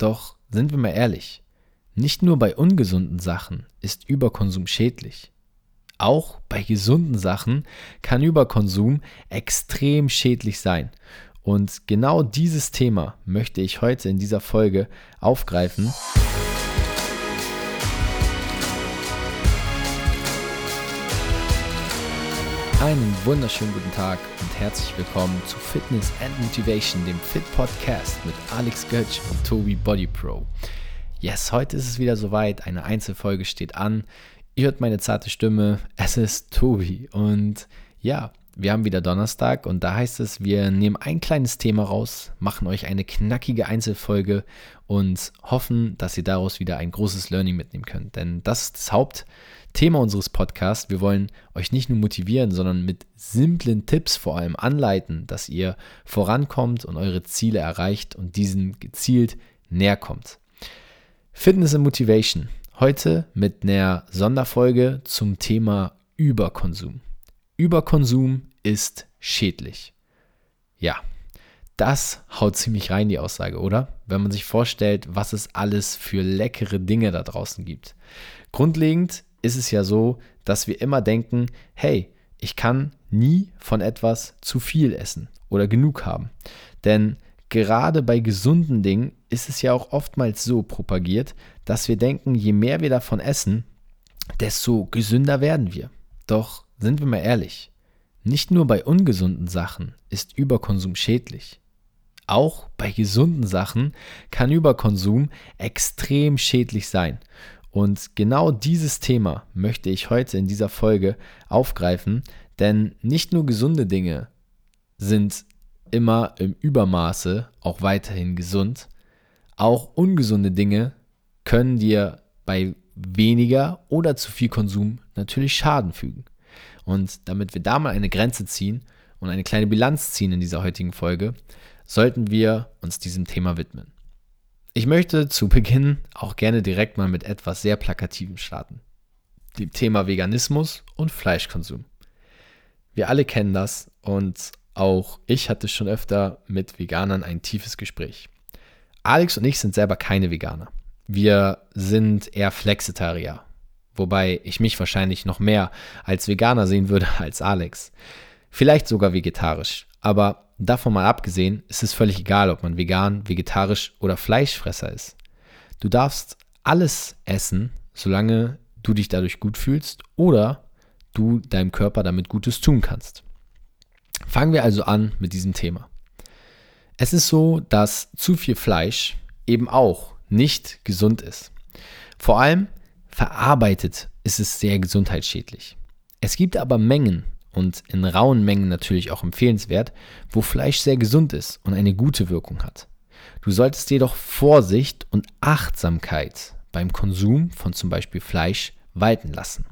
Doch sind wir mal ehrlich, nicht nur bei ungesunden Sachen ist Überkonsum schädlich. Auch bei gesunden Sachen kann Überkonsum extrem schädlich sein. Und genau dieses Thema möchte ich heute in dieser Folge aufgreifen. Einen wunderschönen guten Tag und herzlich willkommen zu Fitness and Motivation, dem Fit Podcast mit Alex Götz und Tobi Body Pro. Yes, heute ist es wieder soweit. Eine Einzelfolge steht an. Ihr hört meine zarte Stimme. Es ist Tobi. Und ja, wir haben wieder Donnerstag und da heißt es, wir nehmen ein kleines Thema raus, machen euch eine knackige Einzelfolge und hoffen, dass ihr daraus wieder ein großes Learning mitnehmen könnt. Denn das ist das Haupt Thema unseres Podcasts. Wir wollen euch nicht nur motivieren, sondern mit simplen Tipps vor allem anleiten, dass ihr vorankommt und eure Ziele erreicht und diesen gezielt näher kommt. Fitness and Motivation. Heute mit einer Sonderfolge zum Thema Überkonsum. Überkonsum ist schädlich. Ja, das haut ziemlich rein, die Aussage, oder? Wenn man sich vorstellt, was es alles für leckere Dinge da draußen gibt. Grundlegend ist es ja so, dass wir immer denken, hey, ich kann nie von etwas zu viel essen oder genug haben. Denn gerade bei gesunden Dingen ist es ja auch oftmals so propagiert, dass wir denken, je mehr wir davon essen, desto gesünder werden wir. Doch sind wir mal ehrlich, nicht nur bei ungesunden Sachen ist Überkonsum schädlich. Auch bei gesunden Sachen kann Überkonsum extrem schädlich sein. Und genau dieses Thema möchte ich heute in dieser Folge aufgreifen, denn nicht nur gesunde Dinge sind immer im Übermaße auch weiterhin gesund, auch ungesunde Dinge können dir bei weniger oder zu viel Konsum natürlich Schaden fügen. Und damit wir da mal eine Grenze ziehen und eine kleine Bilanz ziehen in dieser heutigen Folge, sollten wir uns diesem Thema widmen. Ich möchte zu Beginn auch gerne direkt mal mit etwas sehr Plakativem starten. Dem Thema Veganismus und Fleischkonsum. Wir alle kennen das und auch ich hatte schon öfter mit Veganern ein tiefes Gespräch. Alex und ich sind selber keine Veganer. Wir sind eher Flexitarier, wobei ich mich wahrscheinlich noch mehr als Veganer sehen würde als Alex. Vielleicht sogar vegetarisch, aber Davon mal abgesehen ist es völlig egal, ob man vegan, vegetarisch oder Fleischfresser ist. Du darfst alles essen, solange du dich dadurch gut fühlst oder du deinem Körper damit Gutes tun kannst. Fangen wir also an mit diesem Thema. Es ist so, dass zu viel Fleisch eben auch nicht gesund ist. Vor allem verarbeitet ist es sehr gesundheitsschädlich. Es gibt aber Mengen und in rauen Mengen natürlich auch empfehlenswert, wo Fleisch sehr gesund ist und eine gute Wirkung hat. Du solltest jedoch Vorsicht und Achtsamkeit beim Konsum von zum Beispiel Fleisch walten lassen.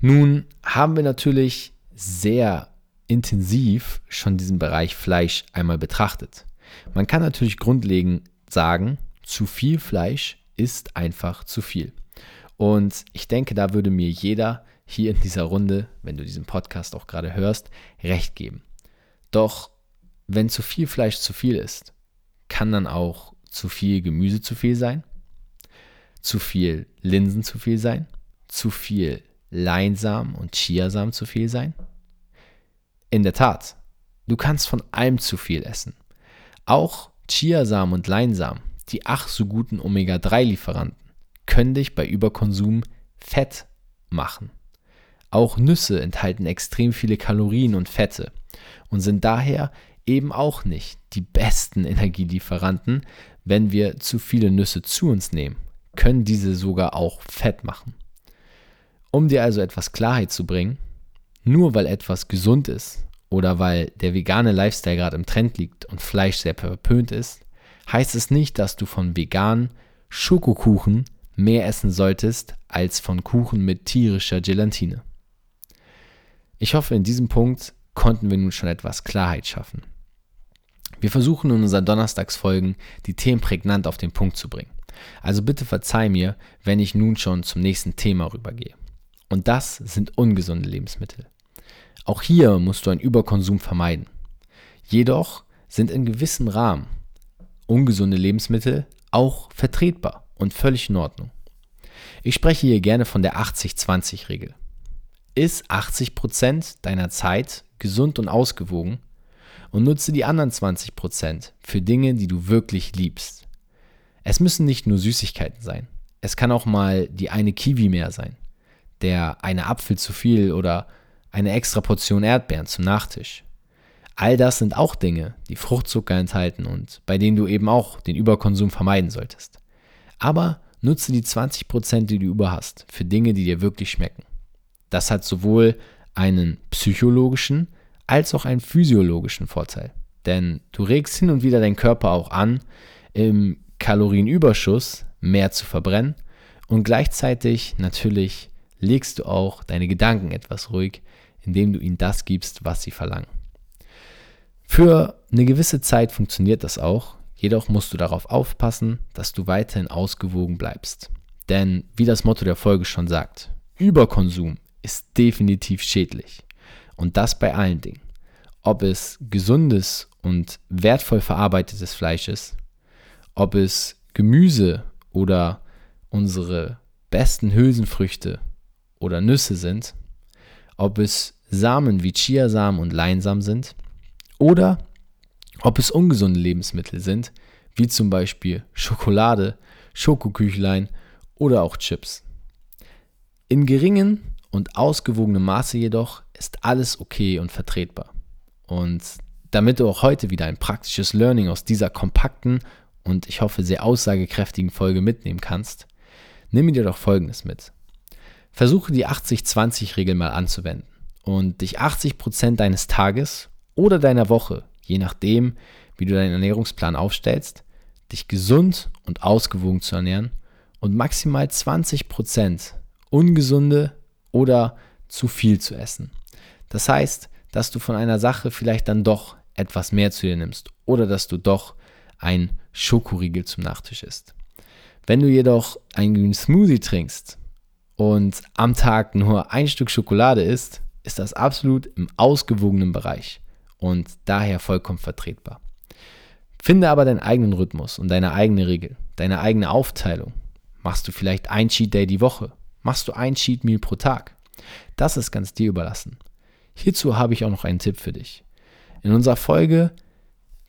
Nun haben wir natürlich sehr intensiv schon diesen Bereich Fleisch einmal betrachtet. Man kann natürlich grundlegend sagen, zu viel Fleisch ist einfach zu viel. Und ich denke, da würde mir jeder hier in dieser Runde, wenn du diesen Podcast auch gerade hörst, recht geben. Doch wenn zu viel Fleisch zu viel ist, kann dann auch zu viel Gemüse zu viel sein, zu viel Linsen zu viel sein, zu viel Leinsamen und Chiasamen zu viel sein? In der Tat, du kannst von allem zu viel essen. Auch Chiasamen und Leinsamen, die ach so guten Omega-3-Lieferanten, können dich bei Überkonsum fett machen. Auch Nüsse enthalten extrem viele Kalorien und Fette und sind daher eben auch nicht die besten Energielieferanten, wenn wir zu viele Nüsse zu uns nehmen, können diese sogar auch Fett machen. Um dir also etwas Klarheit zu bringen, nur weil etwas gesund ist oder weil der vegane Lifestyle gerade im Trend liegt und Fleisch sehr verpönt ist, heißt es nicht, dass du von veganen Schokokuchen mehr essen solltest als von Kuchen mit tierischer Gelatine. Ich hoffe, in diesem Punkt konnten wir nun schon etwas Klarheit schaffen. Wir versuchen in unseren Donnerstagsfolgen die Themen prägnant auf den Punkt zu bringen. Also bitte verzeih mir, wenn ich nun schon zum nächsten Thema rübergehe. Und das sind ungesunde Lebensmittel. Auch hier musst du einen Überkonsum vermeiden. Jedoch sind in gewissem Rahmen ungesunde Lebensmittel auch vertretbar und völlig in Ordnung. Ich spreche hier gerne von der 80-20-Regel. Ist 80% deiner Zeit gesund und ausgewogen und nutze die anderen 20% für Dinge, die du wirklich liebst. Es müssen nicht nur Süßigkeiten sein. Es kann auch mal die eine Kiwi mehr sein, der eine Apfel zu viel oder eine extra Portion Erdbeeren zum Nachtisch. All das sind auch Dinge, die Fruchtzucker enthalten und bei denen du eben auch den Überkonsum vermeiden solltest. Aber nutze die 20%, die du über hast, für Dinge, die dir wirklich schmecken. Das hat sowohl einen psychologischen als auch einen physiologischen Vorteil. Denn du regst hin und wieder deinen Körper auch an, im Kalorienüberschuss mehr zu verbrennen und gleichzeitig natürlich legst du auch deine Gedanken etwas ruhig, indem du ihnen das gibst, was sie verlangen. Für eine gewisse Zeit funktioniert das auch, jedoch musst du darauf aufpassen, dass du weiterhin ausgewogen bleibst. Denn wie das Motto der Folge schon sagt, Überkonsum ist definitiv schädlich. Und das bei allen Dingen. Ob es gesundes und wertvoll verarbeitetes Fleisch ist, ob es Gemüse oder unsere besten Hülsenfrüchte oder Nüsse sind, ob es Samen wie Chiasamen und Leinsamen sind oder ob es ungesunde Lebensmittel sind, wie zum Beispiel Schokolade, Schokoküchlein oder auch Chips. In geringen und ausgewogenem Maße jedoch ist alles okay und vertretbar. Und damit du auch heute wieder ein praktisches Learning aus dieser kompakten und ich hoffe sehr aussagekräftigen Folge mitnehmen kannst, nimm dir doch Folgendes mit. Versuche die 80-20-Regel mal anzuwenden und dich 80% deines Tages oder deiner Woche, je nachdem, wie du deinen Ernährungsplan aufstellst, dich gesund und ausgewogen zu ernähren und maximal 20% ungesunde oder zu viel zu essen. Das heißt, dass du von einer Sache vielleicht dann doch etwas mehr zu dir nimmst oder dass du doch ein Schokoriegel zum Nachtisch isst. Wenn du jedoch einen grünen Smoothie trinkst und am Tag nur ein Stück Schokolade isst, ist das absolut im ausgewogenen Bereich und daher vollkommen vertretbar. Finde aber deinen eigenen Rhythmus und deine eigene Regel, deine eigene Aufteilung. Machst du vielleicht ein Cheat Day die Woche? Machst du ein Cheat Meal pro Tag? Das ist ganz dir überlassen. Hierzu habe ich auch noch einen Tipp für dich. In unserer Folge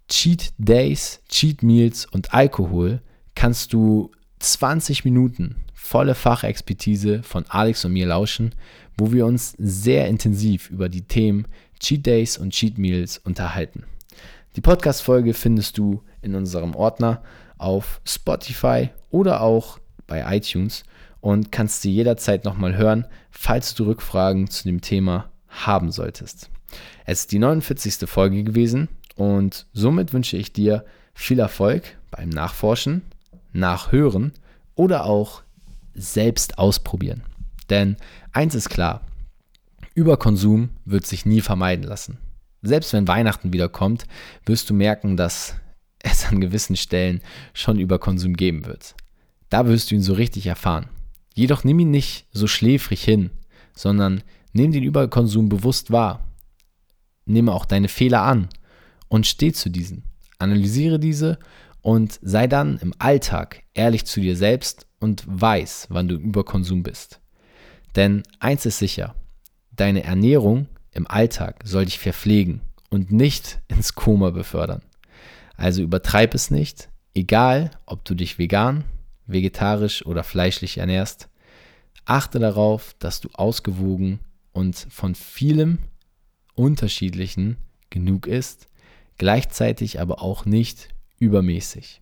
Cheat Days, Cheat Meals und Alkohol kannst du 20 Minuten volle Fachexpertise von Alex und mir lauschen, wo wir uns sehr intensiv über die Themen Cheat Days und Cheat Meals unterhalten. Die Podcast-Folge findest du in unserem Ordner auf Spotify oder auch bei iTunes und kannst sie jederzeit nochmal hören, falls du Rückfragen zu dem Thema haben solltest. Es ist die 49. Folge gewesen und somit wünsche ich dir viel Erfolg beim Nachforschen, Nachhören oder auch selbst ausprobieren. Denn eins ist klar, Überkonsum wird sich nie vermeiden lassen. Selbst wenn Weihnachten wieder kommt, wirst du merken, dass es an gewissen Stellen schon Überkonsum geben wird. Da wirst du ihn so richtig erfahren. Jedoch nimm ihn nicht so schläfrig hin, sondern nimm den Überkonsum bewusst wahr. Nimm auch deine Fehler an und steh zu diesen. Analysiere diese und sei dann im Alltag ehrlich zu dir selbst und weiß, wann du im Überkonsum bist. Denn eins ist sicher, deine Ernährung im Alltag soll dich verpflegen und nicht ins Koma befördern. Also übertreib es nicht, egal ob du dich vegan, vegetarisch oder fleischlich ernährst, achte darauf, dass du ausgewogen und von vielem Unterschiedlichen genug isst, gleichzeitig aber auch nicht übermäßig.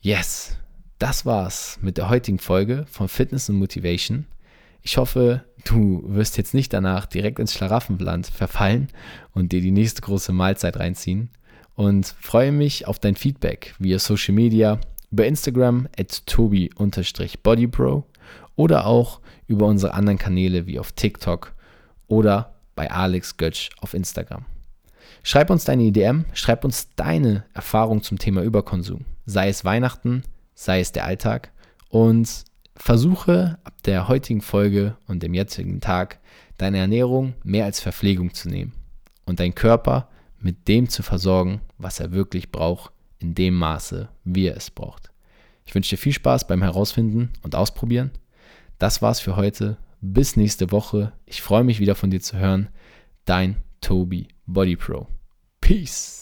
Yes, das war's mit der heutigen Folge von Fitness und Motivation. Ich hoffe, du wirst jetzt nicht danach direkt ins Schlaraffenland verfallen und dir die nächste große Mahlzeit reinziehen und freue mich auf dein Feedback via Social Media über Instagram at tobi-bodypro oder auch über unsere anderen Kanäle wie auf TikTok oder bei Alex Götsch auf Instagram. Schreib uns deine IDM, schreib uns deine Erfahrung zum Thema Überkonsum, sei es Weihnachten, sei es der Alltag und versuche ab der heutigen Folge und dem jetzigen Tag deine Ernährung mehr als Verpflegung zu nehmen und deinen Körper mit dem zu versorgen, was er wirklich braucht in dem Maße, wie er es braucht. Ich wünsche dir viel Spaß beim Herausfinden und Ausprobieren. Das war's für heute. Bis nächste Woche. Ich freue mich wieder von dir zu hören. Dein Tobi Body Pro. Peace.